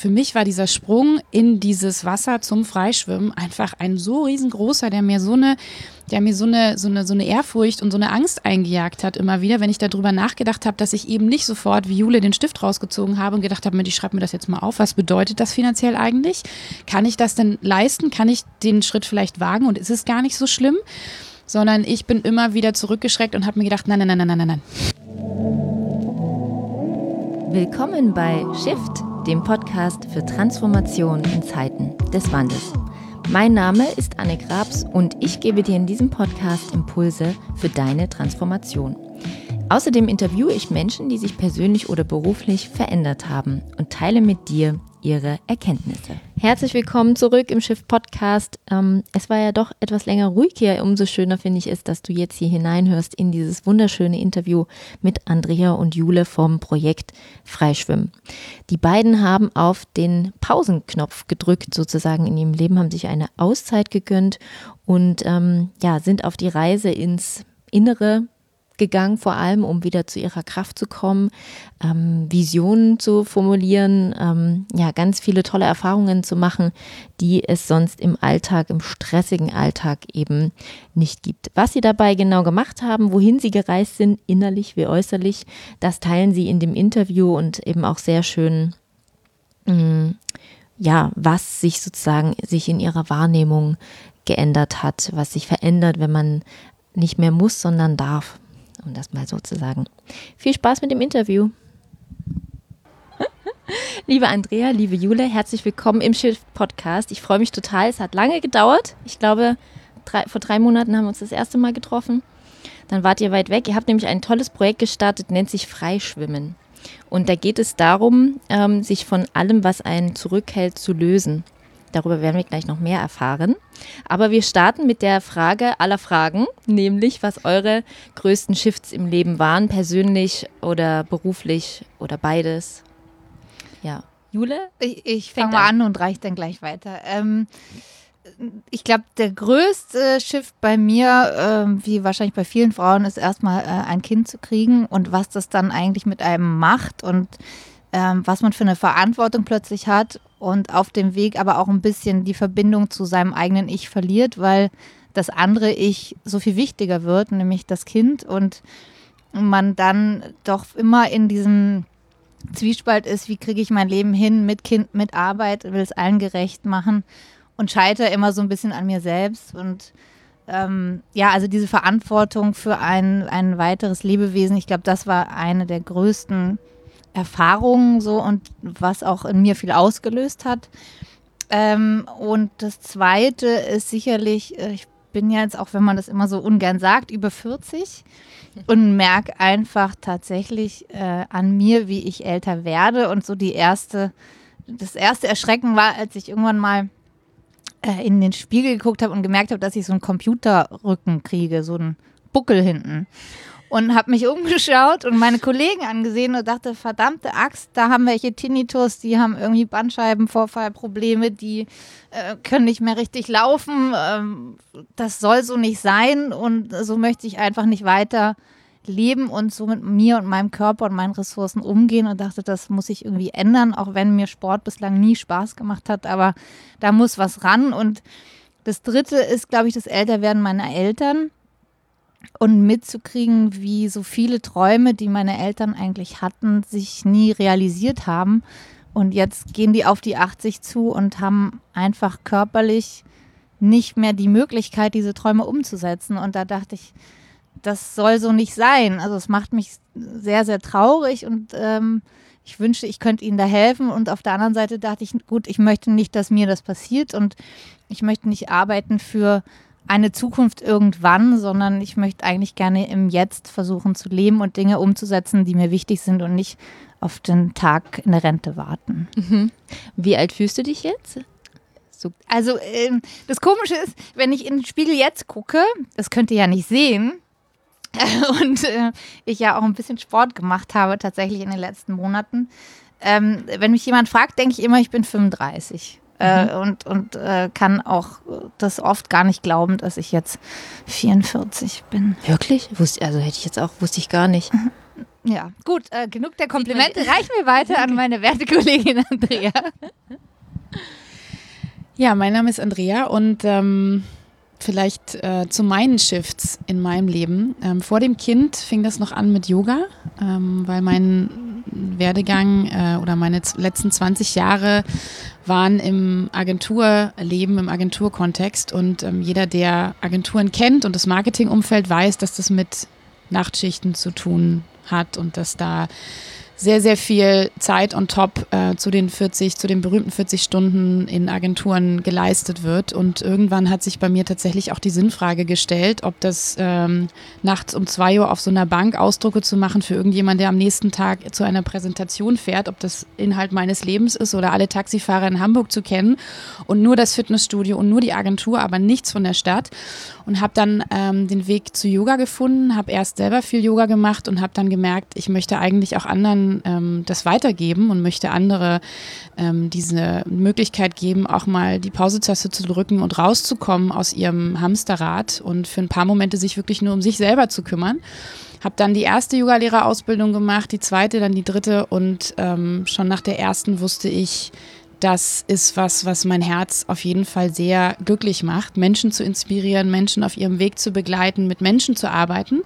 für mich war dieser Sprung in dieses Wasser zum Freischwimmen einfach ein so riesengroßer, der mir so eine, der mir so eine, so eine, so eine Ehrfurcht und so eine Angst eingejagt hat immer wieder, wenn ich darüber nachgedacht habe, dass ich eben nicht sofort wie Jule den Stift rausgezogen habe und gedacht habe, ich schreibe mir das jetzt mal auf. Was bedeutet das finanziell eigentlich? Kann ich das denn leisten? Kann ich den Schritt vielleicht wagen und ist es gar nicht so schlimm? Sondern ich bin immer wieder zurückgeschreckt und habe mir gedacht, nein, nein, nein, nein, nein, nein. Willkommen bei Shift, dem Podcast für Transformation in Zeiten des Wandels. Mein Name ist Anne Grabs und ich gebe dir in diesem Podcast Impulse für deine Transformation. Außerdem interviewe ich Menschen, die sich persönlich oder beruflich verändert haben und teile mit dir ihre Erkenntnisse. Herzlich willkommen zurück im Schiff Podcast. Ähm, es war ja doch etwas länger ruhig hier. Umso schöner finde ich es, dass du jetzt hier hineinhörst in dieses wunderschöne Interview mit Andrea und Jule vom Projekt Freischwimmen. Die beiden haben auf den Pausenknopf gedrückt, sozusagen in ihrem Leben, haben sich eine Auszeit gegönnt und ähm, ja, sind auf die Reise ins Innere gegangen, vor allem um wieder zu ihrer Kraft zu kommen, ähm, Visionen zu formulieren, ähm, ja, ganz viele tolle Erfahrungen zu machen, die es sonst im Alltag, im stressigen Alltag eben nicht gibt. Was sie dabei genau gemacht haben, wohin sie gereist sind, innerlich wie äußerlich, das teilen sie in dem Interview und eben auch sehr schön mm, ja, was sich sozusagen sich in ihrer Wahrnehmung geändert hat, was sich verändert, wenn man nicht mehr muss, sondern darf um das mal so zu sagen. Viel Spaß mit dem Interview. liebe Andrea, liebe Jule, herzlich willkommen im Schiff Podcast. Ich freue mich total. Es hat lange gedauert. Ich glaube, drei, vor drei Monaten haben wir uns das erste Mal getroffen. Dann wart ihr weit weg. Ihr habt nämlich ein tolles Projekt gestartet, nennt sich Freischwimmen. Und da geht es darum, ähm, sich von allem, was einen zurückhält, zu lösen. Darüber werden wir gleich noch mehr erfahren. Aber wir starten mit der Frage aller Fragen, nämlich was eure größten Shifts im Leben waren, persönlich oder beruflich oder beides. Ja. Jule? Ich, ich fange mal an und reiche dann gleich weiter. Ähm, ich glaube, der größte Shift bei mir, äh, wie wahrscheinlich bei vielen Frauen, ist erstmal äh, ein Kind zu kriegen und was das dann eigentlich mit einem macht und ähm, was man für eine Verantwortung plötzlich hat und auf dem Weg aber auch ein bisschen die Verbindung zu seinem eigenen Ich verliert, weil das andere Ich so viel wichtiger wird, nämlich das Kind und man dann doch immer in diesem Zwiespalt ist, wie kriege ich mein Leben hin mit Kind, mit Arbeit, will es allen gerecht machen und scheitere immer so ein bisschen an mir selbst und ähm, ja, also diese Verantwortung für ein, ein weiteres Lebewesen, ich glaube, das war eine der größten Erfahrungen so und was auch in mir viel ausgelöst hat. Ähm, und das Zweite ist sicherlich, äh, ich bin jetzt, auch wenn man das immer so ungern sagt, über 40 und merke einfach tatsächlich äh, an mir, wie ich älter werde. Und so die erste, das erste Erschrecken war, als ich irgendwann mal äh, in den Spiegel geguckt habe und gemerkt habe, dass ich so einen Computerrücken kriege, so einen Buckel hinten und habe mich umgeschaut und meine Kollegen angesehen und dachte, verdammte Axt, da haben welche Tinnitus, die haben irgendwie Bandscheibenvorfallprobleme, die äh, können nicht mehr richtig laufen. Ähm, das soll so nicht sein und so möchte ich einfach nicht weiter leben und so mit mir und meinem Körper und meinen Ressourcen umgehen und dachte, das muss ich irgendwie ändern, auch wenn mir Sport bislang nie Spaß gemacht hat, aber da muss was ran und das dritte ist, glaube ich, das Älterwerden meiner Eltern und mitzukriegen, wie so viele Träume, die meine Eltern eigentlich hatten, sich nie realisiert haben. Und jetzt gehen die auf die 80 zu und haben einfach körperlich nicht mehr die Möglichkeit, diese Träume umzusetzen. Und da dachte ich, das soll so nicht sein. Also es macht mich sehr, sehr traurig und ähm, ich wünschte, ich könnte ihnen da helfen. Und auf der anderen Seite dachte ich, gut, ich möchte nicht, dass mir das passiert und ich möchte nicht arbeiten für eine Zukunft irgendwann, sondern ich möchte eigentlich gerne im Jetzt versuchen zu leben und Dinge umzusetzen, die mir wichtig sind und nicht auf den Tag in der Rente warten. Mhm. Wie alt fühlst du dich jetzt? So. Also äh, das Komische ist, wenn ich in den Spiegel jetzt gucke, das könnt ihr ja nicht sehen, und äh, ich ja auch ein bisschen Sport gemacht habe tatsächlich in den letzten Monaten. Ähm, wenn mich jemand fragt, denke ich immer, ich bin 35 äh, mhm. und, und äh, kann auch das oft gar nicht glauben, dass ich jetzt 44 bin. Wirklich? Wusste, also hätte ich jetzt auch, wusste ich gar nicht. Mhm. Ja, gut, äh, genug der Komplimente. Reichen wir weiter an meine werte Kollegin Andrea. Ja, mein Name ist Andrea und ähm, vielleicht äh, zu meinen Shifts in meinem Leben. Ähm, vor dem Kind fing das noch an mit Yoga, ähm, weil mein Werdegang äh, oder meine letzten 20 Jahre waren im Agenturleben, im Agenturkontext. Und ähm, jeder, der Agenturen kennt und das Marketingumfeld weiß, dass das mit Nachtschichten zu tun hat und dass da sehr, sehr viel Zeit on top äh, zu den 40, zu den berühmten 40 Stunden in Agenturen geleistet wird. Und irgendwann hat sich bei mir tatsächlich auch die Sinnfrage gestellt, ob das ähm, nachts um zwei Uhr auf so einer Bank Ausdrucke zu machen für irgendjemand, der am nächsten Tag zu einer Präsentation fährt, ob das Inhalt meines Lebens ist oder alle Taxifahrer in Hamburg zu kennen und nur das Fitnessstudio und nur die Agentur, aber nichts von der Stadt. Und habe dann ähm, den Weg zu Yoga gefunden, habe erst selber viel Yoga gemacht und habe dann gemerkt, ich möchte eigentlich auch anderen ähm, das weitergeben und möchte andere ähm, diese Möglichkeit geben, auch mal die Pausetaste zu drücken und rauszukommen aus ihrem Hamsterrad und für ein paar Momente sich wirklich nur um sich selber zu kümmern. Habe dann die erste Yogalehrerausbildung gemacht, die zweite, dann die dritte und ähm, schon nach der ersten wusste ich, das ist was, was mein Herz auf jeden Fall sehr glücklich macht, Menschen zu inspirieren, Menschen auf ihrem Weg zu begleiten, mit Menschen zu arbeiten,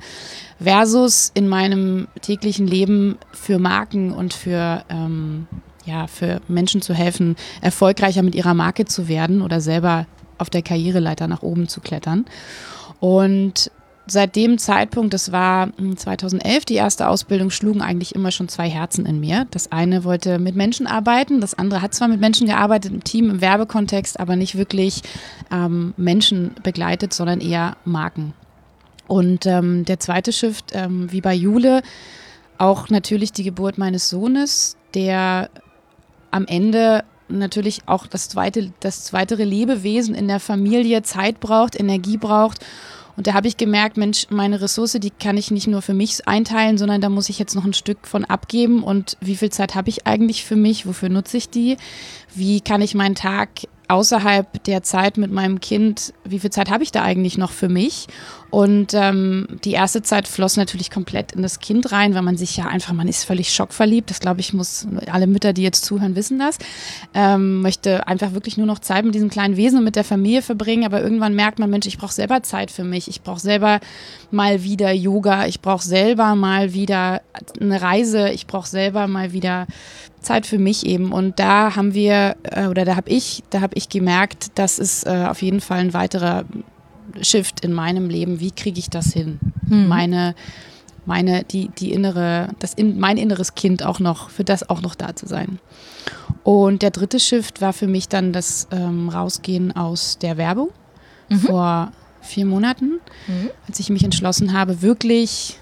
versus in meinem täglichen Leben für Marken und für, ähm, ja, für Menschen zu helfen, erfolgreicher mit ihrer Marke zu werden oder selber auf der Karriereleiter nach oben zu klettern. Und seit dem Zeitpunkt, das war 2011, hm, die erste Ausbildung, schlugen eigentlich immer schon zwei Herzen in mir. Das eine wollte mit Menschen arbeiten, das andere hat zwar mit Menschen gearbeitet, im Team, im Werbekontext, aber nicht wirklich ähm, Menschen begleitet, sondern eher Marken. Und ähm, der zweite Shift, ähm, wie bei Jule, auch natürlich die Geburt meines Sohnes, der am Ende natürlich auch das zweite, das zweitere Lebewesen in der Familie Zeit braucht, Energie braucht und da habe ich gemerkt, Mensch, meine Ressource, die kann ich nicht nur für mich einteilen, sondern da muss ich jetzt noch ein Stück von abgeben. Und wie viel Zeit habe ich eigentlich für mich? Wofür nutze ich die? Wie kann ich meinen Tag außerhalb der Zeit mit meinem Kind, wie viel Zeit habe ich da eigentlich noch für mich? Und ähm, die erste Zeit floss natürlich komplett in das Kind rein, weil man sich ja einfach, man ist völlig schockverliebt. Das glaube ich, muss alle Mütter, die jetzt zuhören, wissen das. Ähm, möchte einfach wirklich nur noch Zeit mit diesem kleinen Wesen und mit der Familie verbringen. Aber irgendwann merkt man, Mensch, ich brauche selber Zeit für mich. Ich brauche selber mal wieder Yoga. Ich brauche selber mal wieder eine Reise. Ich brauche selber mal wieder Zeit für mich eben. Und da haben wir, äh, oder da habe ich, da habe ich gemerkt, das ist äh, auf jeden Fall ein weiterer Shift in meinem Leben. Wie kriege ich das hin? Hm. Meine, meine, die, die innere, das in, mein inneres Kind auch noch, für das auch noch da zu sein. Und der dritte Shift war für mich dann das ähm, Rausgehen aus der Werbung mhm. vor vier Monaten, mhm. als ich mich entschlossen habe, wirklich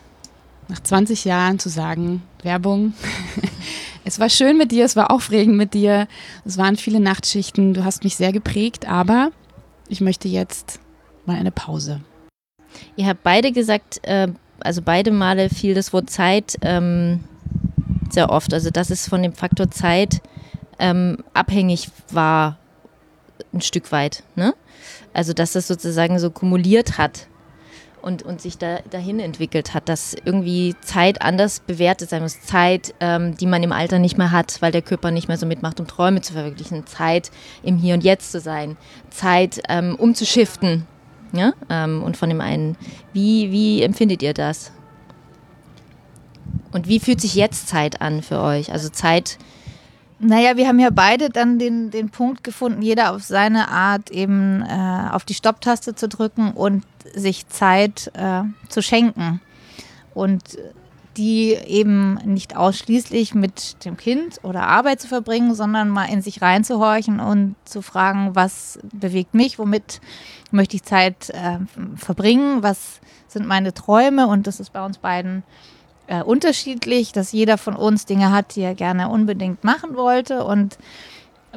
nach 20 Jahren zu sagen, Werbung, es war schön mit dir, es war aufregend mit dir, es waren viele Nachtschichten, du hast mich sehr geprägt, aber ich möchte jetzt mal eine Pause. Ihr habt beide gesagt, äh, also beide Male fiel das Wort Zeit ähm, sehr oft. Also dass es von dem Faktor Zeit ähm, abhängig war, ein Stück weit. Ne? Also dass das sozusagen so kumuliert hat und, und sich da, dahin entwickelt hat, dass irgendwie Zeit anders bewertet sein muss. Zeit, ähm, die man im Alter nicht mehr hat, weil der Körper nicht mehr so mitmacht, um Träume zu verwirklichen. Zeit, im Hier und Jetzt zu sein. Zeit, ähm, umzuschiften. Ja? Ähm, und von dem einen, wie, wie empfindet ihr das? Und wie fühlt sich jetzt Zeit an für euch? Also Zeit, naja, wir haben ja beide dann den, den Punkt gefunden, jeder auf seine Art eben äh, auf die Stopptaste zu drücken und sich Zeit äh, zu schenken. Und die eben nicht ausschließlich mit dem Kind oder Arbeit zu verbringen, sondern mal in sich reinzuhorchen und zu fragen, was bewegt mich, womit möchte ich Zeit äh, verbringen, was sind meine Träume und das ist bei uns beiden äh, unterschiedlich, dass jeder von uns Dinge hat, die er gerne unbedingt machen wollte. Und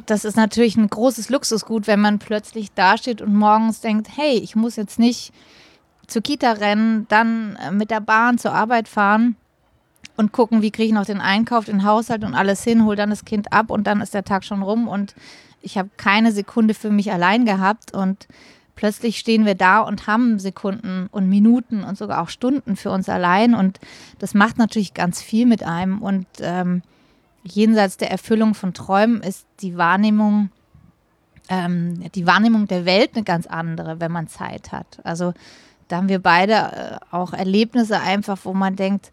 das ist natürlich ein großes Luxusgut, wenn man plötzlich dasteht und morgens denkt, hey, ich muss jetzt nicht zur Kita rennen, dann äh, mit der Bahn zur Arbeit fahren und gucken, wie kriege ich noch den Einkauf, den Haushalt und alles hin, hol dann das Kind ab und dann ist der Tag schon rum und ich habe keine Sekunde für mich allein gehabt und plötzlich stehen wir da und haben Sekunden und Minuten und sogar auch Stunden für uns allein. Und das macht natürlich ganz viel mit einem. Und ähm, jenseits der Erfüllung von Träumen ist die Wahrnehmung, ähm, die Wahrnehmung der Welt eine ganz andere, wenn man Zeit hat. Also da haben wir beide äh, auch Erlebnisse einfach, wo man denkt,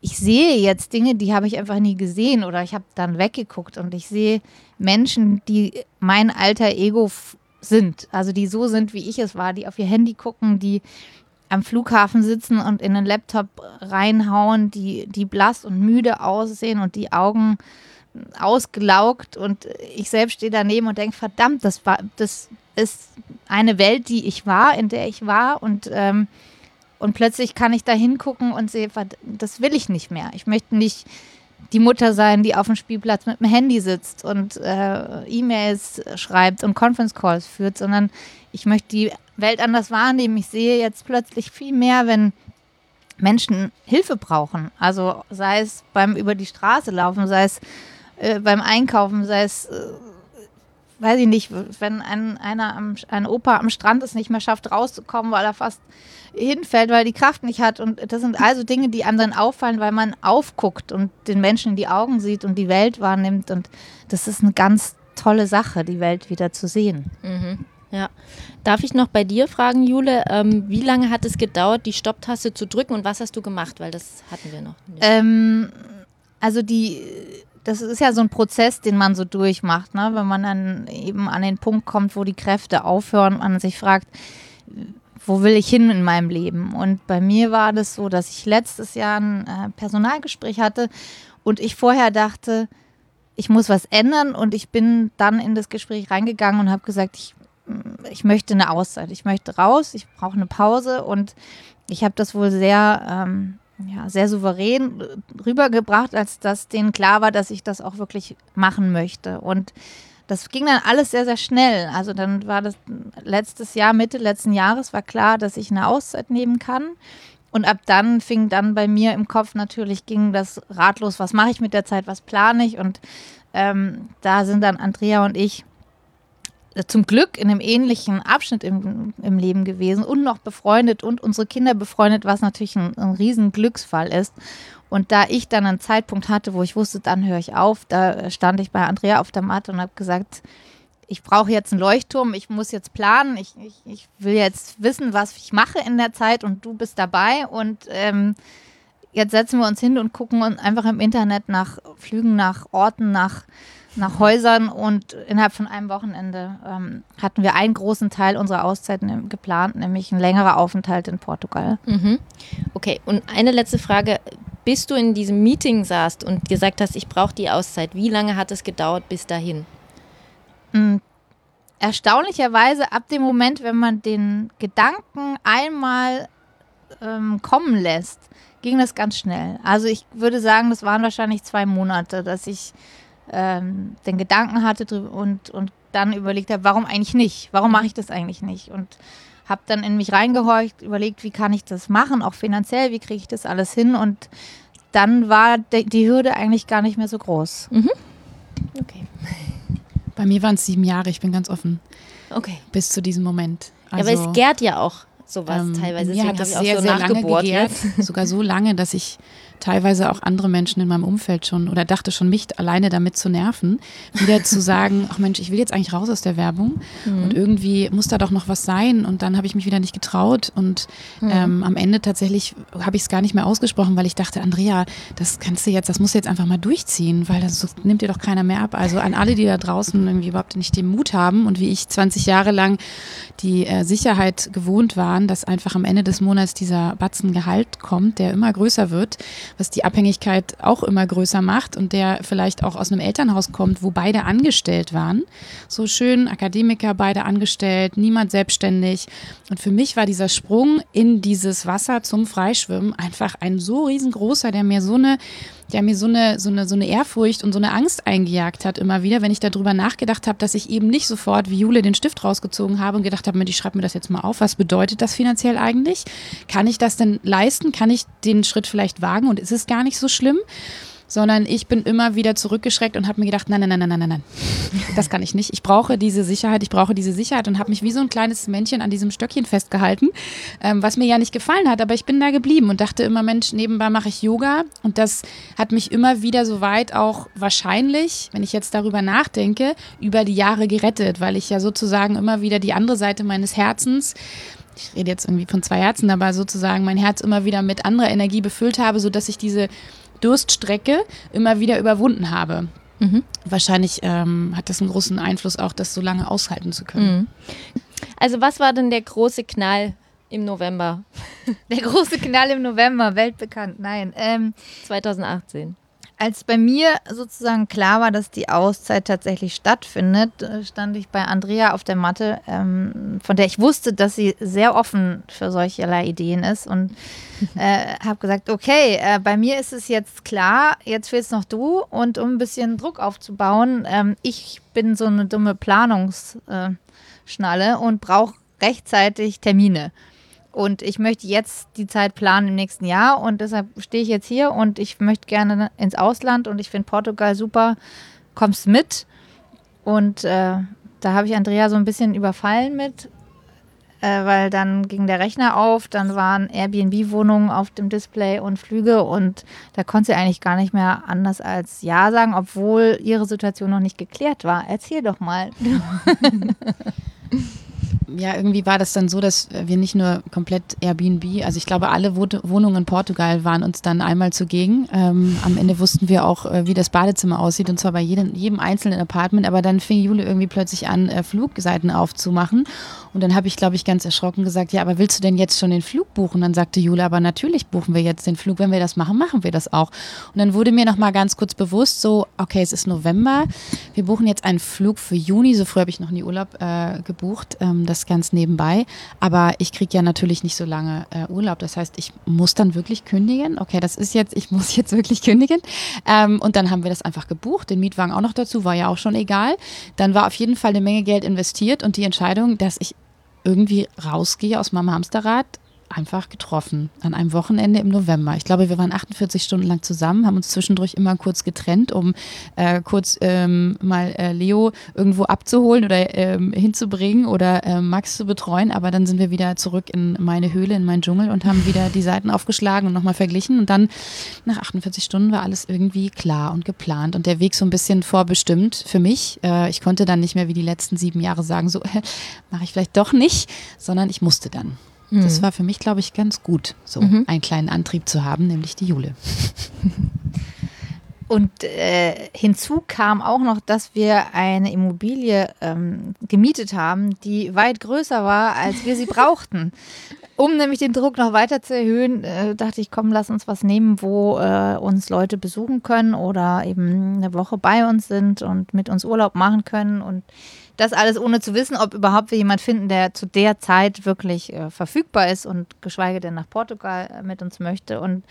ich sehe jetzt Dinge, die habe ich einfach nie gesehen oder ich habe dann weggeguckt und ich sehe Menschen, die mein alter Ego sind, also die so sind, wie ich es war, die auf ihr Handy gucken, die am Flughafen sitzen und in den Laptop reinhauen, die, die blass und müde aussehen und die Augen ausgelaugt und ich selbst stehe daneben und denke, verdammt, das war, das ist eine Welt, die ich war, in der ich war und ähm, und plötzlich kann ich da hingucken und sehe, das will ich nicht mehr. Ich möchte nicht die Mutter sein, die auf dem Spielplatz mit dem Handy sitzt und äh, E-Mails schreibt und Conference Calls führt, sondern ich möchte die Welt anders wahrnehmen. Ich sehe jetzt plötzlich viel mehr, wenn Menschen Hilfe brauchen. Also sei es beim über die Straße laufen, sei es äh, beim Einkaufen, sei es, äh, weiß ich nicht, wenn ein, einer am, ein Opa am Strand es nicht mehr schafft, rauszukommen, weil er fast hinfällt, weil er die Kraft nicht hat. Und das sind also Dinge, die einem dann auffallen, weil man aufguckt und den Menschen in die Augen sieht und die Welt wahrnimmt. Und das ist eine ganz tolle Sache, die Welt wieder zu sehen. Mhm. Ja. Darf ich noch bei dir fragen, Jule, ähm, wie lange hat es gedauert, die Stopptaste zu drücken und was hast du gemacht? Weil das hatten wir noch. Ähm, also die, das ist ja so ein Prozess, den man so durchmacht, ne? wenn man dann eben an den Punkt kommt, wo die Kräfte aufhören und man sich fragt, wo will ich hin in meinem Leben? Und bei mir war das so, dass ich letztes Jahr ein äh, Personalgespräch hatte und ich vorher dachte, ich muss was ändern und ich bin dann in das Gespräch reingegangen und habe gesagt, ich, ich möchte eine Auszeit, ich möchte raus, ich brauche eine Pause und ich habe das wohl sehr, ähm, ja, sehr souverän rübergebracht, als dass denen klar war, dass ich das auch wirklich machen möchte. Und das ging dann alles sehr, sehr schnell. Also dann war das letztes Jahr, Mitte letzten Jahres, war klar, dass ich eine Auszeit nehmen kann. Und ab dann fing dann bei mir im Kopf natürlich, ging das ratlos, was mache ich mit der Zeit, was plane ich. Und ähm, da sind dann Andrea und ich äh, zum Glück in einem ähnlichen Abschnitt im, im Leben gewesen und noch befreundet und unsere Kinder befreundet, was natürlich ein, ein riesen Glücksfall ist. Und da ich dann einen Zeitpunkt hatte, wo ich wusste, dann höre ich auf, da stand ich bei Andrea auf der Matte und habe gesagt, ich brauche jetzt einen Leuchtturm, ich muss jetzt planen, ich, ich, ich, will jetzt wissen, was ich mache in der Zeit und du bist dabei. Und ähm, jetzt setzen wir uns hin und gucken einfach im Internet nach Flügen, nach Orten, nach, nach Häusern und innerhalb von einem Wochenende ähm, hatten wir einen großen Teil unserer Auszeiten geplant, nämlich ein längerer Aufenthalt in Portugal. Mhm. Okay, und eine letzte Frage bis du in diesem Meeting saßt und gesagt hast, ich brauche die Auszeit, wie lange hat es gedauert bis dahin? Mhm. Erstaunlicherweise ab dem Moment, wenn man den Gedanken einmal ähm, kommen lässt, ging das ganz schnell. Also ich würde sagen, das waren wahrscheinlich zwei Monate, dass ich ähm, den Gedanken hatte und, und dann überlegt habe, warum eigentlich nicht? Warum mache ich das eigentlich nicht? Und habe dann in mich reingehorcht, überlegt, wie kann ich das machen, auch finanziell, wie kriege ich das alles hin und dann war die Hürde eigentlich gar nicht mehr so groß. Mhm. Okay. Bei mir waren es sieben Jahre, ich bin ganz offen. Okay. Bis zu diesem Moment. Also, ja, aber es also, gärt ja auch sowas ähm, teilweise. Mir hat das sehr, so sehr lange gegärt, sogar so lange, dass ich teilweise auch andere Menschen in meinem Umfeld schon oder dachte schon, mich alleine damit zu nerven, wieder zu sagen, ach Mensch, ich will jetzt eigentlich raus aus der Werbung mhm. und irgendwie muss da doch noch was sein und dann habe ich mich wieder nicht getraut und mhm. ähm, am Ende tatsächlich habe ich es gar nicht mehr ausgesprochen, weil ich dachte, Andrea, das kannst du jetzt, das musst du jetzt einfach mal durchziehen, weil das nimmt dir doch keiner mehr ab. Also an alle, die da draußen irgendwie überhaupt nicht den Mut haben und wie ich 20 Jahre lang die äh, Sicherheit gewohnt waren, dass einfach am Ende des Monats dieser Batzen Gehalt kommt, der immer größer wird, was die Abhängigkeit auch immer größer macht und der vielleicht auch aus einem Elternhaus kommt, wo beide angestellt waren. So schön, Akademiker, beide angestellt, niemand selbstständig. Und für mich war dieser Sprung in dieses Wasser zum Freischwimmen einfach ein so riesengroßer, der mir so eine der mir so eine, so, eine, so eine Ehrfurcht und so eine Angst eingejagt hat, immer wieder, wenn ich darüber nachgedacht habe, dass ich eben nicht sofort wie Jule den Stift rausgezogen habe und gedacht habe, ich schreibe mir das jetzt mal auf, was bedeutet das finanziell eigentlich? Kann ich das denn leisten? Kann ich den Schritt vielleicht wagen und ist es gar nicht so schlimm? Sondern ich bin immer wieder zurückgeschreckt und habe mir gedacht, nein, nein, nein, nein, nein, nein, das kann ich nicht. Ich brauche diese Sicherheit, ich brauche diese Sicherheit und habe mich wie so ein kleines Männchen an diesem Stöckchen festgehalten, ähm, was mir ja nicht gefallen hat, aber ich bin da geblieben und dachte immer, Mensch, nebenbei mache ich Yoga und das hat mich immer wieder so weit auch wahrscheinlich, wenn ich jetzt darüber nachdenke, über die Jahre gerettet, weil ich ja sozusagen immer wieder die andere Seite meines Herzens ich rede jetzt irgendwie von zwei Herzen, aber sozusagen mein Herz immer wieder mit anderer Energie befüllt habe, sodass ich diese Durststrecke immer wieder überwunden habe. Mhm. Wahrscheinlich ähm, hat das einen großen Einfluss auch, das so lange aushalten zu können. Mhm. Also was war denn der große Knall im November? Der große Knall im November, weltbekannt, nein. Ähm, 2018 als bei mir sozusagen klar war, dass die Auszeit tatsächlich stattfindet, äh, stand ich bei Andrea auf der Matte, ähm, von der ich wusste, dass sie sehr offen für solcherlei Ideen ist und äh, habe gesagt, okay, äh, bei mir ist es jetzt klar, jetzt fehlst noch du und um ein bisschen Druck aufzubauen, ähm, ich bin so eine dumme Planungsschnalle äh, und brauche rechtzeitig Termine. Und ich möchte jetzt die Zeit planen im nächsten Jahr und deshalb stehe ich jetzt hier und ich möchte gerne ins Ausland und ich finde Portugal super. Kommst mit? Und äh, da habe ich Andrea so ein bisschen überfallen mit, äh, weil dann ging der Rechner auf, dann waren Airbnb-Wohnungen auf dem Display und Flüge und da konnte sie eigentlich gar nicht mehr anders als Ja sagen, obwohl ihre Situation noch nicht geklärt war. Erzähl doch mal. ja, irgendwie war das dann so, dass wir nicht nur komplett Airbnb, also ich glaube, alle Wohnungen in Portugal waren uns dann einmal zugegen. Ähm, am Ende wussten wir auch, äh, wie das Badezimmer aussieht und zwar bei jedem, jedem einzelnen Apartment. Aber dann fing Jule irgendwie plötzlich an, äh, Flugseiten aufzumachen. Und dann habe ich, glaube ich, ganz erschrocken gesagt, ja, aber willst du denn jetzt schon den Flug buchen? Dann sagte Jule, aber natürlich buchen wir jetzt den Flug. Wenn wir das machen, machen wir das auch. Und dann wurde mir noch mal ganz kurz bewusst, so, okay, es ist November. Wir buchen jetzt einen Flug für Juni. So früh habe ich noch nie Urlaub äh, gebucht. Ähm, das ganz nebenbei. Aber ich kriege ja natürlich nicht so lange äh, Urlaub. Das heißt, ich muss dann wirklich kündigen. Okay, das ist jetzt, ich muss jetzt wirklich kündigen. Ähm, und dann haben wir das einfach gebucht. Den Mietwagen auch noch dazu, war ja auch schon egal. Dann war auf jeden Fall eine Menge Geld investiert und die Entscheidung, dass ich irgendwie rausgehe aus meinem Hamsterrad, einfach getroffen an einem Wochenende im November. Ich glaube, wir waren 48 Stunden lang zusammen, haben uns zwischendurch immer kurz getrennt, um äh, kurz ähm, mal äh, Leo irgendwo abzuholen oder ähm, hinzubringen oder äh, Max zu betreuen. Aber dann sind wir wieder zurück in meine Höhle, in meinen Dschungel und haben wieder die Seiten aufgeschlagen und nochmal verglichen. Und dann nach 48 Stunden war alles irgendwie klar und geplant und der Weg so ein bisschen vorbestimmt für mich. Äh, ich konnte dann nicht mehr wie die letzten sieben Jahre sagen, so mache ich vielleicht doch nicht, sondern ich musste dann. Das mhm. war für mich, glaube ich, ganz gut, so mhm. einen kleinen Antrieb zu haben, nämlich die Jule. Und äh, hinzu kam auch noch, dass wir eine Immobilie ähm, gemietet haben, die weit größer war, als wir sie brauchten. Um nämlich den Druck noch weiter zu erhöhen, äh, dachte ich, komm, lass uns was nehmen, wo äh, uns Leute besuchen können oder eben eine Woche bei uns sind und mit uns Urlaub machen können. Und das alles ohne zu wissen, ob überhaupt wir jemanden finden, der zu der Zeit wirklich äh, verfügbar ist und geschweige denn nach Portugal äh, mit uns möchte. Und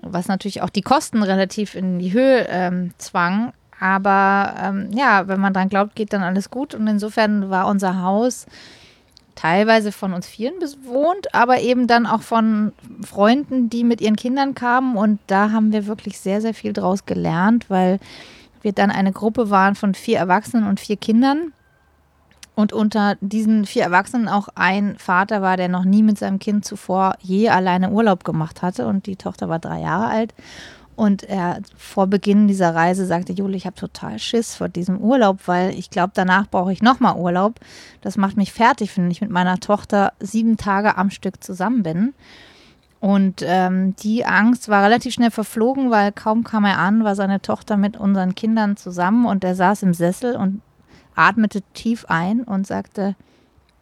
was natürlich auch die Kosten relativ in die Höhe ähm, zwang. Aber ähm, ja, wenn man dran glaubt, geht dann alles gut. Und insofern war unser Haus teilweise von uns Vieren bewohnt, aber eben dann auch von Freunden, die mit ihren Kindern kamen. Und da haben wir wirklich sehr, sehr viel draus gelernt, weil wir dann eine Gruppe waren von vier Erwachsenen und vier Kindern. Und unter diesen vier Erwachsenen auch ein Vater war, der noch nie mit seinem Kind zuvor je alleine Urlaub gemacht hatte. Und die Tochter war drei Jahre alt. Und er vor Beginn dieser Reise sagte, Juli, ich habe total Schiss vor diesem Urlaub, weil ich glaube, danach brauche ich nochmal Urlaub. Das macht mich fertig, wenn ich mit meiner Tochter sieben Tage am Stück zusammen bin. Und ähm, die Angst war relativ schnell verflogen, weil kaum kam er an, war seine Tochter mit unseren Kindern zusammen und er saß im Sessel und atmete tief ein und sagte,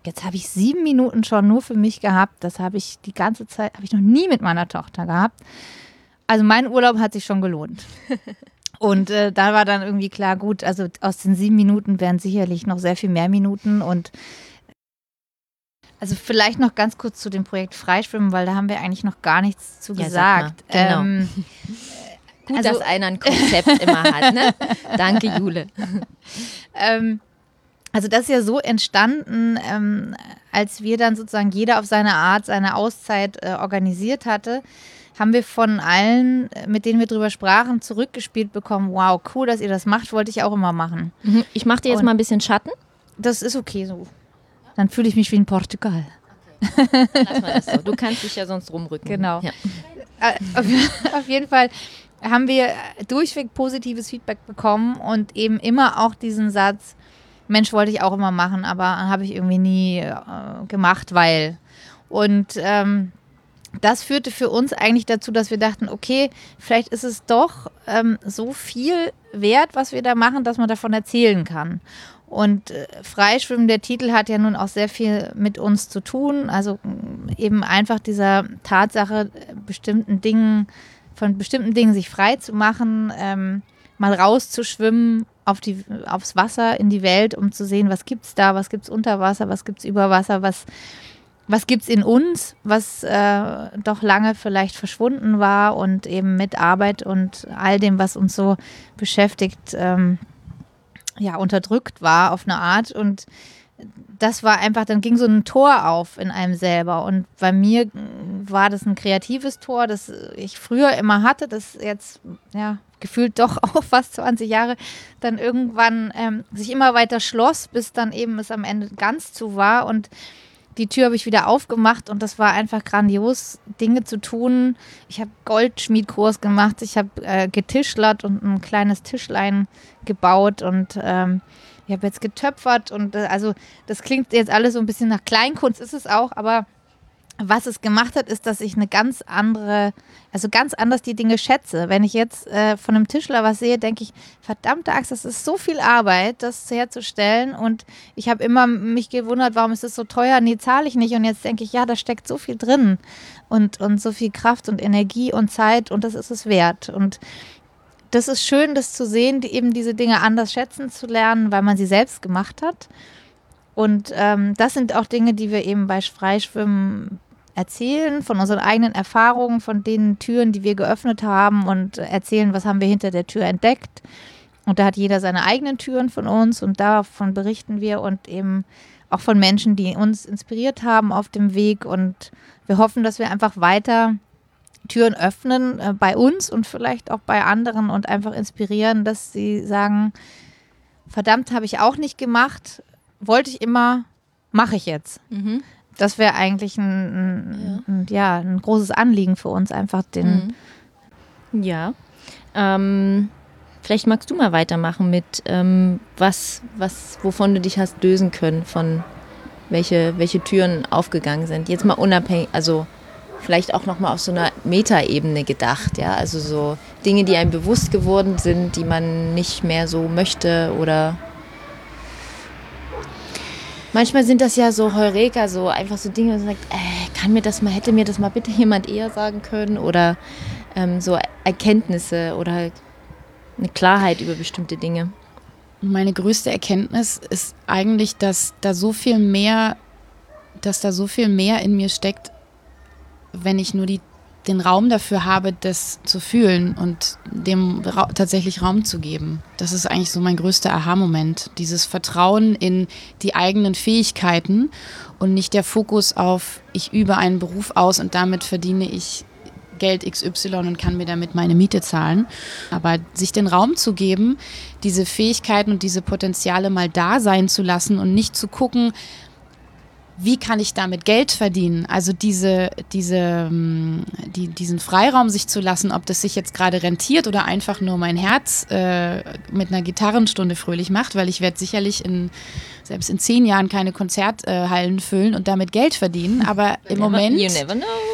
jetzt habe ich sieben Minuten schon nur für mich gehabt. Das habe ich die ganze Zeit, habe ich noch nie mit meiner Tochter gehabt. Also mein Urlaub hat sich schon gelohnt. Und äh, da war dann irgendwie klar, gut, also aus den sieben Minuten wären sicherlich noch sehr viel mehr Minuten und also vielleicht noch ganz kurz zu dem Projekt Freischwimmen, weil da haben wir eigentlich noch gar nichts zu ja, gesagt. Genau. Ähm, Gut, also, dass einer ein Konzept immer hat. Ne? Danke, Jule. ähm, also das ist ja so entstanden, ähm, als wir dann sozusagen jeder auf seine Art seine Auszeit äh, organisiert hatte, haben wir von allen, äh, mit denen wir drüber sprachen, zurückgespielt bekommen, wow, cool, dass ihr das macht, wollte ich auch immer machen. Mhm. Ich mache dir jetzt Und- mal ein bisschen Schatten. Das ist okay so. Dann fühle ich mich wie in Portugal. Lass mal das so. Du kannst dich ja sonst rumrücken. Genau. Ja. Äh, auf jeden Fall haben wir durchweg positives Feedback bekommen und eben immer auch diesen Satz, Mensch, wollte ich auch immer machen, aber habe ich irgendwie nie äh, gemacht, weil. Und ähm, das führte für uns eigentlich dazu, dass wir dachten, okay, vielleicht ist es doch ähm, so viel wert, was wir da machen, dass man davon erzählen kann. Und äh, Freischwimmen, der Titel hat ja nun auch sehr viel mit uns zu tun. Also eben einfach dieser Tatsache, äh, bestimmten Dingen, von bestimmten Dingen sich frei zu machen, ähm, mal rauszuschwimmen auf die, aufs Wasser, in die Welt, um zu sehen, was gibt's da, was gibt's unter Wasser, was gibt's über Wasser, was, was gibt's in uns, was äh, doch lange vielleicht verschwunden war und eben mit Arbeit und all dem, was uns so beschäftigt, ähm, ja, unterdrückt war auf eine Art. Und das war einfach, dann ging so ein Tor auf in einem selber. Und bei mir mm, war das ein kreatives Tor, das ich früher immer hatte, das jetzt, ja, gefühlt doch auch fast 20 Jahre, dann irgendwann ähm, sich immer weiter schloss, bis dann eben es am Ende ganz zu war. Und die Tür habe ich wieder aufgemacht und das war einfach grandios, Dinge zu tun. Ich habe Goldschmiedkurs gemacht, ich habe äh, getischlert und ein kleines Tischlein gebaut und ähm, ich habe jetzt getöpfert und äh, also das klingt jetzt alles so ein bisschen nach Kleinkunst, ist es auch, aber was es gemacht hat, ist, dass ich eine ganz andere, also ganz anders die Dinge schätze. Wenn ich jetzt äh, von einem Tischler was sehe, denke ich, verdammte Axt, das ist so viel Arbeit, das herzustellen. Und ich habe immer mich gewundert, warum ist das so teuer? Nee, zahle ich nicht. Und jetzt denke ich, ja, da steckt so viel drin und, und so viel Kraft und Energie und Zeit und das ist es wert. Und das ist schön, das zu sehen, die eben diese Dinge anders schätzen zu lernen, weil man sie selbst gemacht hat. Und ähm, das sind auch Dinge, die wir eben bei Freischwimmen erzählen, von unseren eigenen Erfahrungen, von den Türen, die wir geöffnet haben und erzählen, was haben wir hinter der Tür entdeckt. Und da hat jeder seine eigenen Türen von uns und davon berichten wir und eben auch von Menschen, die uns inspiriert haben auf dem Weg. Und wir hoffen, dass wir einfach weiter Türen öffnen äh, bei uns und vielleicht auch bei anderen und einfach inspirieren, dass sie sagen, verdammt, habe ich auch nicht gemacht, wollte ich immer, mache ich jetzt. Mhm. Das wäre eigentlich ein, ein, ein, ja, ein großes Anliegen für uns, einfach den. Ja. Ähm, vielleicht magst du mal weitermachen mit ähm, was, was, wovon du dich hast lösen können, von welche, welche Türen aufgegangen sind. Jetzt mal unabhängig, also vielleicht auch nochmal auf so einer Metaebene gedacht, ja. Also so Dinge, die einem bewusst geworden sind, die man nicht mehr so möchte oder Manchmal sind das ja so Heureka, so einfach so Dinge, wo man sagt, äh, kann mir das mal, hätte mir das mal bitte jemand eher sagen können oder ähm, so Erkenntnisse oder halt eine Klarheit über bestimmte Dinge. Meine größte Erkenntnis ist eigentlich, dass da so viel mehr, dass da so viel mehr in mir steckt, wenn ich nur die, den Raum dafür habe, das zu fühlen und dem Ra tatsächlich Raum zu geben. Das ist eigentlich so mein größter Aha-Moment. Dieses Vertrauen in die eigenen Fähigkeiten und nicht der Fokus auf, ich übe einen Beruf aus und damit verdiene ich Geld XY und kann mir damit meine Miete zahlen. Aber sich den Raum zu geben, diese Fähigkeiten und diese Potenziale mal da sein zu lassen und nicht zu gucken, wie kann ich damit Geld verdienen? Also diese, diese, die, diesen Freiraum sich zu lassen, ob das sich jetzt gerade rentiert oder einfach nur mein Herz äh, mit einer Gitarrenstunde fröhlich macht, weil ich werde sicherlich in selbst in zehn Jahren keine Konzerthallen füllen und damit Geld verdienen. Aber im Moment,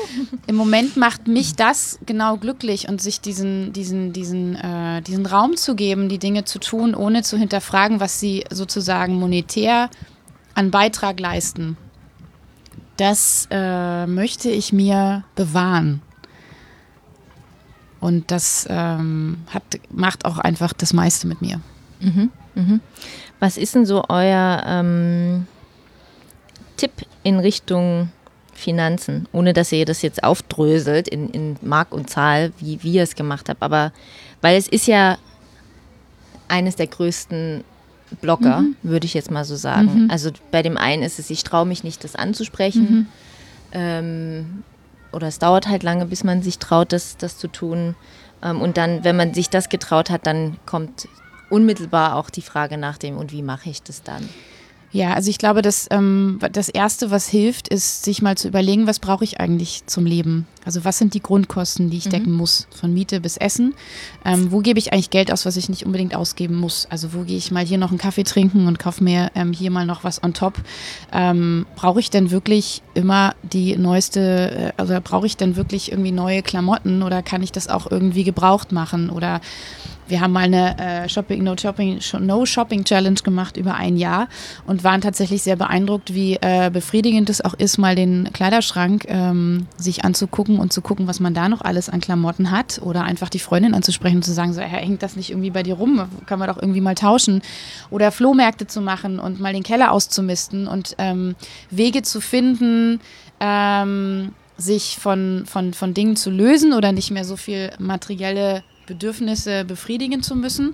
im Moment macht mich das genau glücklich und sich diesen, diesen, diesen, äh, diesen Raum zu geben, die Dinge zu tun, ohne zu hinterfragen, was sie sozusagen monetär an Beitrag leisten. Das äh, möchte ich mir bewahren. Und das ähm, hat, macht auch einfach das meiste mit mir. Was ist denn so euer ähm, Tipp in Richtung Finanzen, ohne dass ihr das jetzt aufdröselt in, in Mark und Zahl, wie, wie ihr es gemacht habt, aber weil es ist ja eines der größten Blocker, würde ich jetzt mal so sagen. Also bei dem einen ist es, ich traue mich nicht, das anzusprechen. Ähm, oder es dauert halt lange, bis man sich traut, das, das zu tun. Ähm, und dann, wenn man sich das getraut hat, dann kommt unmittelbar auch die Frage nach dem, und wie mache ich das dann? Ja, also ich glaube, dass ähm, das Erste, was hilft, ist, sich mal zu überlegen, was brauche ich eigentlich zum Leben? Also was sind die Grundkosten, die ich mhm. decken muss, von Miete bis Essen? Ähm, wo gebe ich eigentlich Geld aus, was ich nicht unbedingt ausgeben muss? Also wo gehe ich mal hier noch einen Kaffee trinken und kaufe mir ähm, hier mal noch was on top? Ähm, brauche ich denn wirklich immer die neueste, äh, also brauche ich denn wirklich irgendwie neue Klamotten oder kann ich das auch irgendwie gebraucht machen? Oder wir haben mal eine äh, Shopping, no Shopping, no Shopping Challenge gemacht über ein Jahr und waren tatsächlich sehr beeindruckt, wie äh, befriedigend es auch ist, mal den Kleiderschrank ähm, sich anzugucken und zu gucken, was man da noch alles an Klamotten hat oder einfach die Freundin anzusprechen und zu sagen, so, hängt das nicht irgendwie bei dir rum? Kann man doch irgendwie mal tauschen oder Flohmärkte zu machen und mal den Keller auszumisten und ähm, Wege zu finden, ähm, sich von, von, von Dingen zu lösen oder nicht mehr so viel materielle Bedürfnisse befriedigen zu müssen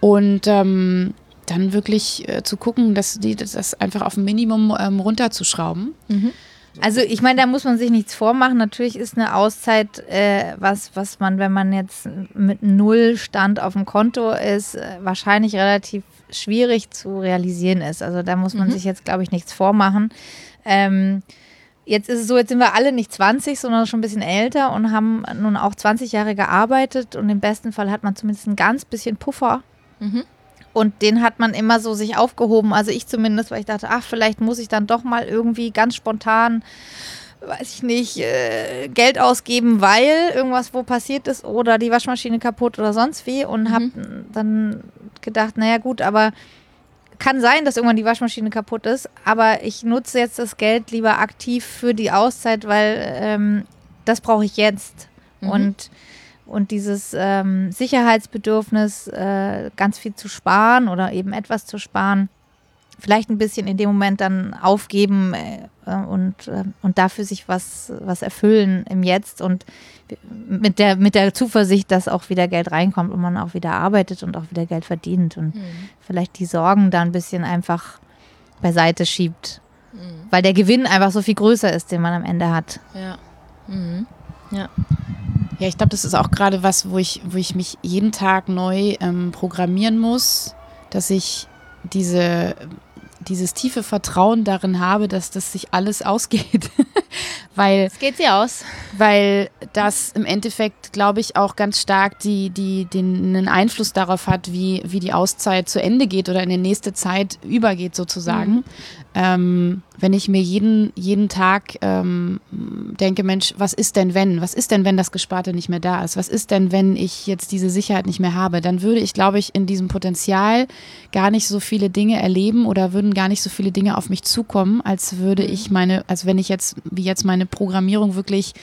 und ähm, dann wirklich äh, zu gucken, dass die das einfach auf ein Minimum ähm, runterzuschrauben. Mhm. Also ich meine, da muss man sich nichts vormachen. Natürlich ist eine Auszeit äh, was, was man, wenn man jetzt mit null Stand auf dem Konto ist, äh, wahrscheinlich relativ schwierig zu realisieren ist. Also da muss man mhm. sich jetzt, glaube ich, nichts vormachen. Ähm, Jetzt ist es so, jetzt sind wir alle nicht 20, sondern schon ein bisschen älter und haben nun auch 20 Jahre gearbeitet und im besten Fall hat man zumindest ein ganz bisschen Puffer. Mhm. Und den hat man immer so sich aufgehoben, also ich zumindest, weil ich dachte, ach, vielleicht muss ich dann doch mal irgendwie ganz spontan, weiß ich nicht, äh, Geld ausgeben, weil irgendwas wo passiert ist oder die Waschmaschine kaputt oder sonst wie und mhm. habe dann gedacht, naja gut, aber kann sein, dass irgendwann die Waschmaschine kaputt ist, aber ich nutze jetzt das Geld lieber aktiv für die Auszeit, weil ähm, das brauche ich jetzt. Mhm. Und, und dieses ähm, Sicherheitsbedürfnis, äh, ganz viel zu sparen oder eben etwas zu sparen, vielleicht ein bisschen in dem Moment dann aufgeben äh, und, äh, und dafür sich was, was erfüllen im Jetzt und mit der, mit der Zuversicht, dass auch wieder Geld reinkommt und man auch wieder arbeitet und auch wieder Geld verdient und mhm. vielleicht die Sorgen da ein bisschen einfach beiseite schiebt. Mhm. Weil der Gewinn einfach so viel größer ist, den man am Ende hat. Ja. Mhm. Ja. Ja, ich glaube, das ist auch gerade was, wo ich, wo ich mich jeden Tag neu ähm, programmieren muss, dass ich diese dieses tiefe Vertrauen darin habe, dass das sich alles ausgeht. weil es geht sie aus. Weil das im Endeffekt, glaube ich, auch ganz stark die, die, den, einen Einfluss darauf hat, wie, wie die Auszeit zu Ende geht oder in die nächste Zeit übergeht sozusagen. Mhm. Ähm, wenn ich mir jeden, jeden Tag ähm, denke, Mensch, was ist denn wenn? Was ist denn, wenn das Gesparte nicht mehr da ist? Was ist denn, wenn ich jetzt diese Sicherheit nicht mehr habe? Dann würde ich, glaube ich, in diesem Potenzial gar nicht so viele Dinge erleben oder würden gar nicht so viele Dinge auf mich zukommen, als würde mhm. ich meine, als wenn ich jetzt, wie jetzt meine Programmierung wirklich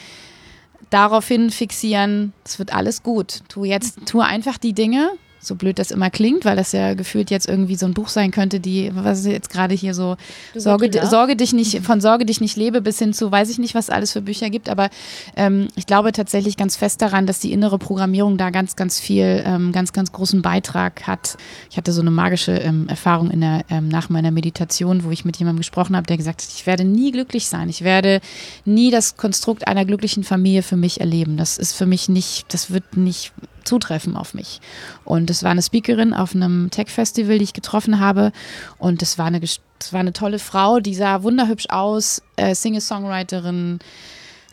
daraufhin fixieren, es wird alles gut. Tu jetzt, tu einfach die Dinge, so blöd das immer klingt, weil das ja gefühlt jetzt irgendwie so ein Buch sein könnte, die, was ist jetzt gerade hier so, Sorge, Sorge dich nicht, von Sorge dich nicht lebe bis hin zu, weiß ich nicht, was alles für Bücher gibt, aber ähm, ich glaube tatsächlich ganz fest daran, dass die innere Programmierung da ganz, ganz viel, ähm, ganz, ganz großen Beitrag hat. Ich hatte so eine magische ähm, Erfahrung in der, ähm, nach meiner Meditation, wo ich mit jemandem gesprochen habe, der gesagt hat, ich werde nie glücklich sein, ich werde nie das Konstrukt einer glücklichen Familie für mich erleben. Das ist für mich nicht, das wird nicht zutreffen auf mich. Und es war eine Speakerin auf einem Tech-Festival, die ich getroffen habe. Und es war eine, war eine tolle Frau, die sah wunderhübsch aus, äh, Singer-Songwriterin,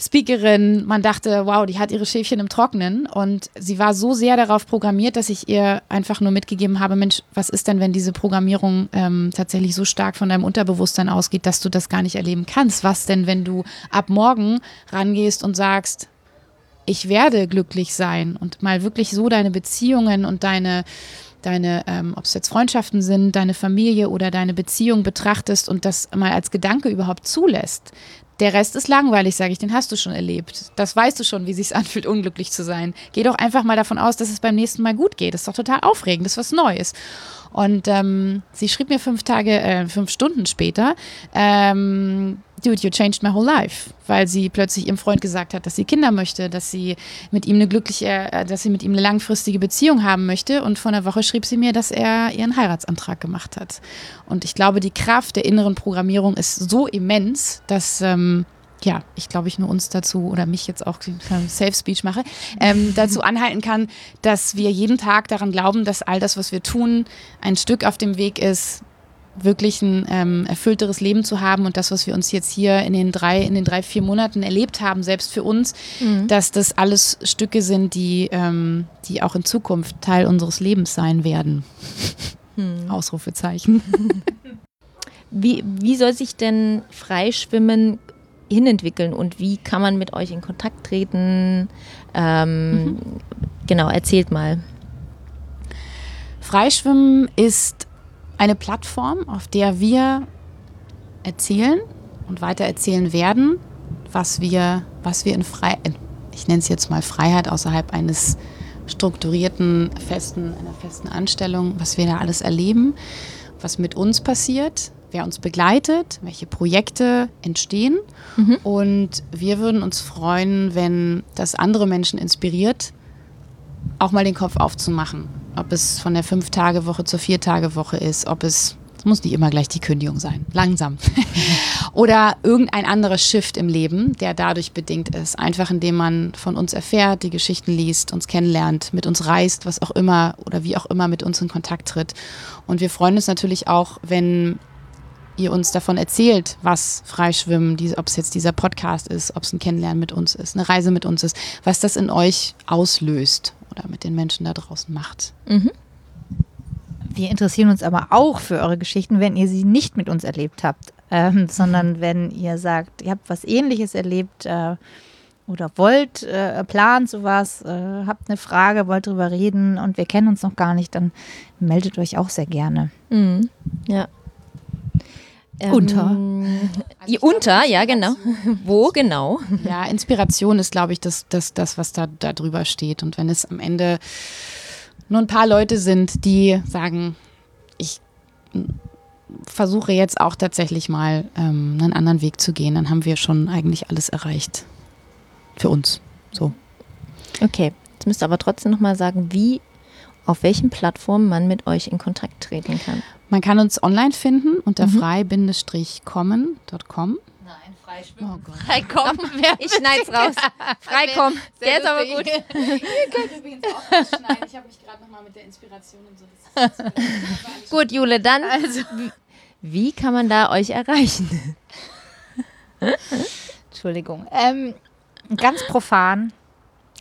Speakerin. Man dachte, wow, die hat ihre Schäfchen im Trocknen. Und sie war so sehr darauf programmiert, dass ich ihr einfach nur mitgegeben habe, Mensch, was ist denn, wenn diese Programmierung ähm, tatsächlich so stark von deinem Unterbewusstsein ausgeht, dass du das gar nicht erleben kannst? Was denn, wenn du ab morgen rangehst und sagst, ich werde glücklich sein und mal wirklich so deine Beziehungen und deine deine, ähm, ob es jetzt Freundschaften sind, deine Familie oder deine Beziehung betrachtest und das mal als Gedanke überhaupt zulässt. Der Rest ist langweilig, sage ich, den hast du schon erlebt. Das weißt du schon, wie sich anfühlt, unglücklich zu sein. Geh doch einfach mal davon aus, dass es beim nächsten Mal gut geht. Das ist doch total aufregend, das ist was Neues. Und ähm, sie schrieb mir fünf Tage, äh, fünf Stunden später, ähm, Dude, you changed my whole life, weil sie plötzlich ihrem Freund gesagt hat, dass sie Kinder möchte, dass sie mit ihm eine glückliche, äh, dass sie mit ihm eine langfristige Beziehung haben möchte. Und vor einer Woche schrieb sie mir, dass er ihren Heiratsantrag gemacht hat. Und ich glaube, die Kraft der inneren Programmierung ist so immens, dass ähm, ja, ich glaube, ich nur uns dazu oder mich jetzt auch Safe Speech mache, ähm, dazu anhalten kann, dass wir jeden Tag daran glauben, dass all das, was wir tun, ein Stück auf dem Weg ist, wirklich ein ähm, erfüllteres Leben zu haben und das, was wir uns jetzt hier in den drei, in den drei, vier Monaten erlebt haben, selbst für uns, mhm. dass das alles Stücke sind, die, ähm, die auch in Zukunft Teil unseres Lebens sein werden. Mhm. Ausrufezeichen. Wie, wie soll sich denn Freischwimmen hinentwickeln und wie kann man mit euch in Kontakt treten? Ähm, mhm. Genau, erzählt mal. Freischwimmen ist eine Plattform, auf der wir erzählen und weiter erzählen werden, was wir, was wir in Frei, ich nenne es jetzt mal Freiheit außerhalb eines strukturierten, festen, einer festen Anstellung, was wir da alles erleben, was mit uns passiert, wer uns begleitet, welche Projekte entstehen. Mhm. Und wir würden uns freuen, wenn das andere Menschen inspiriert, auch mal den Kopf aufzumachen. Ob es von der Fünf-Tage-Woche zur Vier-Tage-Woche ist, ob es, es muss nicht immer gleich die Kündigung sein, langsam. Oder irgendein anderer Shift im Leben, der dadurch bedingt ist. Einfach indem man von uns erfährt, die Geschichten liest, uns kennenlernt, mit uns reist, was auch immer oder wie auch immer mit uns in Kontakt tritt. Und wir freuen uns natürlich auch, wenn ihr uns davon erzählt, was Freischwimmen, ob es jetzt dieser Podcast ist, ob es ein Kennenlernen mit uns ist, eine Reise mit uns ist, was das in euch auslöst oder mit den Menschen da draußen macht. Mhm. Wir interessieren uns aber auch für eure Geschichten, wenn ihr sie nicht mit uns erlebt habt, ähm, sondern wenn ihr sagt, ihr habt was Ähnliches erlebt äh, oder wollt, äh, plant sowas, äh, habt eine Frage, wollt drüber reden und wir kennen uns noch gar nicht, dann meldet euch auch sehr gerne. Mhm. Ja. Ähm, unter. Also unter, ja, genau. Wo genau? Ja, Inspiration ist, glaube ich, das, das, das was da, da drüber steht. Und wenn es am Ende nur ein paar Leute sind, die sagen, ich versuche jetzt auch tatsächlich mal ähm, einen anderen Weg zu gehen, dann haben wir schon eigentlich alles erreicht. Für uns. So. Okay. Jetzt müsst ihr aber trotzdem nochmal sagen, wie, auf welchen Plattformen man mit euch in Kontakt treten kann. Man kann uns online finden unter mhm. frei-kommen.com. Nein, freischwimmen. Oh Gott. Freikommen. Ich schneide es raus. Freikommen. Der ist aber gut. Ihr könnt übrigens auch schneiden. Ich habe mich gerade nochmal mit der Inspiration und so. gut, Jule, dann. Also. Wie kann man da euch erreichen? Entschuldigung. Ähm, ganz profan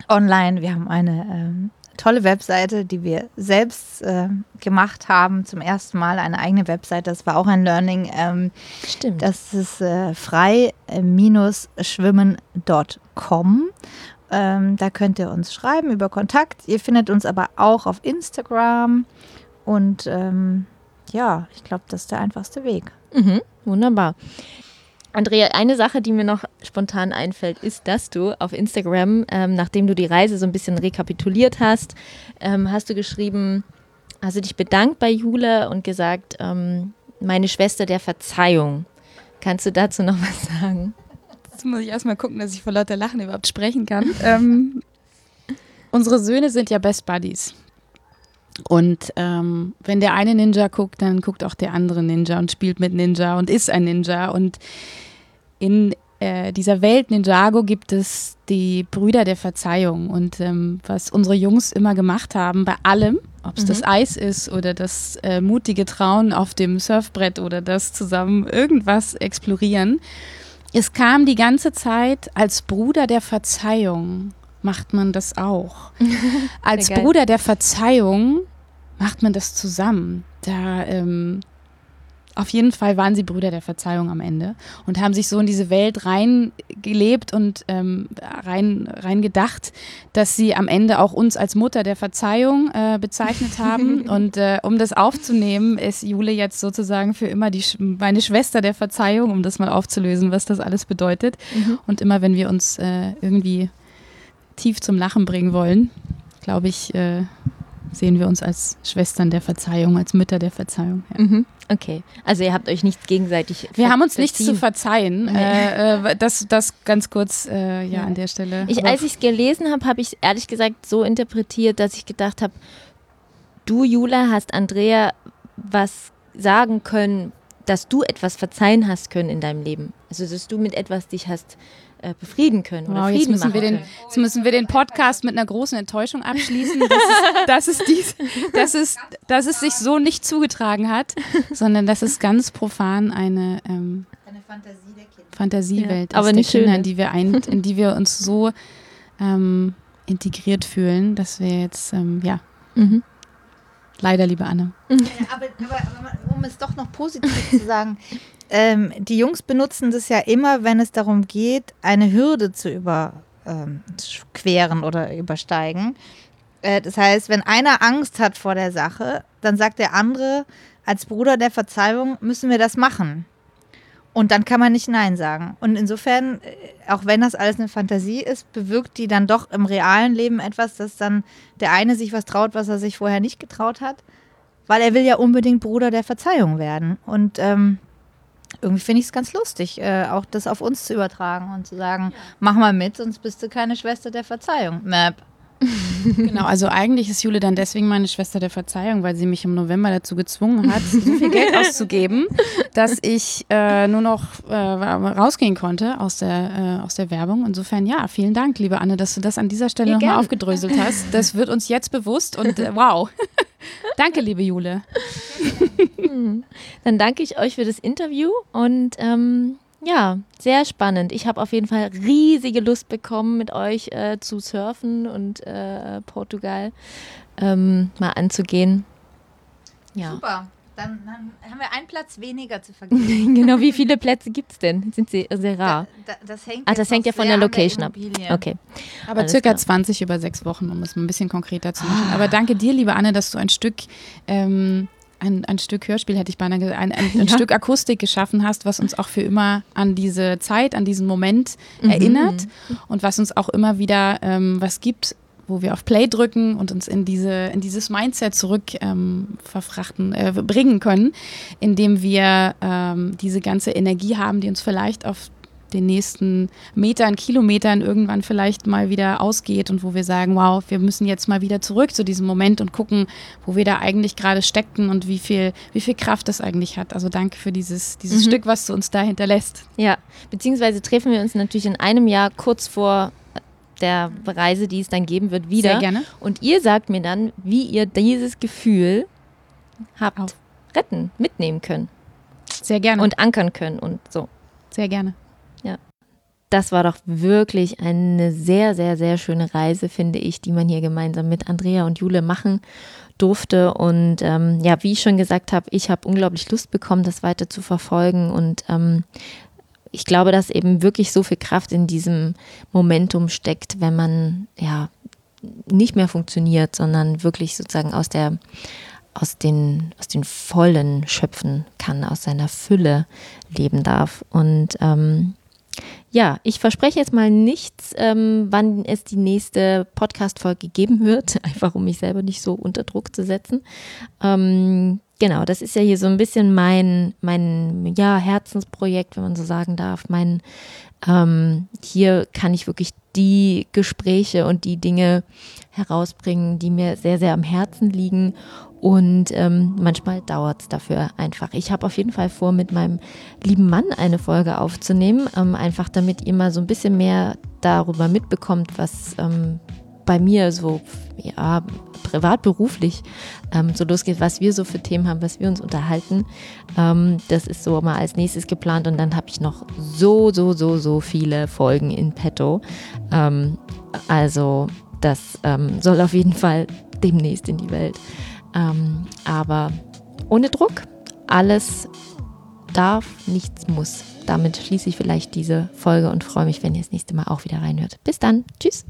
online. Wir haben eine ähm, tolle Webseite, die wir selbst äh, gemacht haben. Zum ersten Mal eine eigene Webseite. Das war auch ein Learning. Ähm, Stimmt. Das ist äh, frei-schwimmen.com. Ähm, da könnt ihr uns schreiben über Kontakt. Ihr findet uns aber auch auf Instagram. Und ähm, ja, ich glaube, das ist der einfachste Weg. Mhm, wunderbar. Andrea, eine Sache, die mir noch spontan einfällt, ist, dass du auf Instagram, ähm, nachdem du die Reise so ein bisschen rekapituliert hast, ähm, hast du geschrieben, hast du dich bedankt bei Jule und gesagt, ähm, meine Schwester der Verzeihung. Kannst du dazu noch was sagen? Jetzt muss ich erstmal gucken, dass ich vor lauter Lachen überhaupt sprechen kann. Ähm, unsere Söhne sind ja Best Buddies. Und ähm, wenn der eine Ninja guckt, dann guckt auch der andere Ninja und spielt mit Ninja und ist ein Ninja. Und in äh, dieser Welt Ninjago gibt es die Brüder der Verzeihung. Und ähm, was unsere Jungs immer gemacht haben, bei allem, ob es mhm. das Eis ist oder das äh, mutige Trauen auf dem Surfbrett oder das zusammen irgendwas explorieren, es kam die ganze Zeit als Bruder der Verzeihung macht man das auch. Als Bruder der Verzeihung macht man das zusammen. Da ähm, auf jeden Fall waren sie Brüder der Verzeihung am Ende und haben sich so in diese Welt reingelebt und ähm, rein, rein gedacht, dass sie am Ende auch uns als Mutter der Verzeihung äh, bezeichnet haben. und äh, um das aufzunehmen, ist Jule jetzt sozusagen für immer die, meine Schwester der Verzeihung, um das mal aufzulösen, was das alles bedeutet. Mhm. Und immer wenn wir uns äh, irgendwie tief zum Lachen bringen wollen, glaube ich, äh, sehen wir uns als Schwestern der Verzeihung, als Mütter der Verzeihung. Ja. Mhm. Okay, also ihr habt euch nicht gegenseitig. Wir haben uns nichts zu verzeihen. Nee. Äh, äh, das, das ganz kurz äh, ja, ja, an der Stelle. Ich, als ich es gelesen habe, habe ich ehrlich gesagt so interpretiert, dass ich gedacht habe, du Jula hast Andrea was sagen können, dass du etwas verzeihen hast können in deinem Leben. Also dass du mit etwas dich hast äh, befrieden können oder Wow, Frieden jetzt müssen, wir den, jetzt müssen wir den Podcast mit einer großen Enttäuschung abschließen, dass es, dass es, dies, dass es, dass es sich so nicht zugetragen hat, sondern dass es ganz profan eine ähm, Eine Fantasie der Kinder. Fantasiewelt Ja, aber ist eine der Kinder, in die wir, ein, in die wir uns so ähm, integriert fühlen, dass wir jetzt, ähm, ja, Mhm. leider, liebe Anne. Ja, aber, aber, aber um es doch noch positiv zu sagen, ähm, die Jungs benutzen das ja immer, wenn es darum geht, eine Hürde zu überqueren oder übersteigen. Äh, das heißt, wenn einer Angst hat vor der Sache, dann sagt der andere, als Bruder der Verzeihung müssen wir das machen. Und dann kann man nicht Nein sagen. Und insofern, äh, auch wenn das alles eine Fantasie ist, bewirkt die dann doch im realen Leben etwas, dass dann der eine sich was traut, was er sich vorher nicht getraut hat weil er will ja unbedingt Bruder der Verzeihung werden. Und ähm, irgendwie finde ich es ganz lustig, äh, auch das auf uns zu übertragen und zu sagen, mach mal mit, sonst bist du keine Schwester der Verzeihung. Map. Genau, also eigentlich ist Jule dann deswegen meine Schwester der Verzeihung, weil sie mich im November dazu gezwungen hat, so viel Geld auszugeben, dass ich äh, nur noch äh, rausgehen konnte aus der, äh, aus der Werbung. Insofern, ja, vielen Dank, liebe Anne, dass du das an dieser Stelle nochmal aufgedröselt hast. Das wird uns jetzt bewusst und äh, wow. Danke, liebe Jule. Dann danke ich euch für das Interview und ähm, ja, sehr spannend. Ich habe auf jeden Fall riesige Lust bekommen, mit euch äh, zu surfen und äh, Portugal ähm, mal anzugehen. Ja. Super. Dann, dann haben wir einen Platz weniger zu vergeben. genau, wie viele Plätze gibt es denn? Sind sie sehr rar? Da, das hängt, Ah, das hängt ja von der Location ab. Okay. Aber Alles circa klar. 20 über sechs Wochen, um es mal ein bisschen konkreter zu machen. Aber danke dir, liebe Anne, dass du ein Stück, ähm, ein, ein Stück Hörspiel, hätte ich beinahe gesagt, ein, ein, ein Ja. Stück Akustik geschaffen hast, was uns auch für immer an diese Zeit, an diesen Moment Mhm. erinnert und was uns auch immer wieder ähm, was gibt, wo wir auf Play drücken und uns in diese in dieses Mindset zurück ähm, verfrachten äh, bringen können, indem wir ähm, diese ganze Energie haben, die uns vielleicht auf den nächsten Metern, Kilometern irgendwann vielleicht mal wieder ausgeht und wo wir sagen, wow, wir müssen jetzt mal wieder zurück zu diesem Moment und gucken, wo wir da eigentlich gerade steckten und wie viel, wie viel Kraft das eigentlich hat. Also danke für dieses, dieses Mhm. Stück, was du uns da hinterlässt. Ja, beziehungsweise treffen wir uns natürlich in einem Jahr kurz vor der Reise, die es dann geben wird, wieder. Sehr gerne. Und ihr sagt mir dann, wie ihr dieses Gefühl habt Auf. retten, mitnehmen können Sehr gerne. und ankern können und so. sehr gerne. Das war doch wirklich eine sehr, sehr, sehr schöne Reise, finde ich, die man hier gemeinsam mit Andrea und Jule machen durfte. Und ähm, ja, wie ich schon gesagt habe, ich habe unglaublich Lust bekommen, das weiter zu verfolgen. Und ähm, ich glaube, dass eben wirklich so viel Kraft in diesem Momentum steckt, wenn man ja nicht mehr funktioniert, sondern wirklich sozusagen aus der aus den, aus den Vollen schöpfen kann, aus seiner Fülle leben darf. Und ähm, ja, ich verspreche jetzt mal nichts, ähm, wann es die nächste Podcast-Folge geben wird, einfach um mich selber nicht so unter Druck zu setzen. Ähm, genau, das ist ja hier so ein bisschen mein, mein ja, Herzensprojekt, wenn man so sagen darf. Mein, ähm, hier kann ich wirklich die Gespräche und die Dinge herausbringen, die mir sehr, sehr am Herzen liegen. Und ähm, manchmal dauert es dafür einfach. Ich habe auf jeden Fall vor, mit meinem lieben Mann eine Folge aufzunehmen, ähm, einfach damit ihr mal so ein bisschen mehr darüber mitbekommt, was ähm, bei mir so ja, privat, beruflich ähm, so losgeht, was wir so für Themen haben, was wir uns unterhalten. Ähm, das ist so mal als nächstes geplant und dann habe ich noch so, so, so, so viele Folgen in petto. Ähm, also das ähm, soll auf jeden Fall demnächst in die Welt. Ähm, aber ohne Druck, alles darf, nichts muss. Damit schließe ich vielleicht diese Folge und freue mich, wenn ihr das nächste Mal auch wieder reinhört. Bis dann. Tschüss.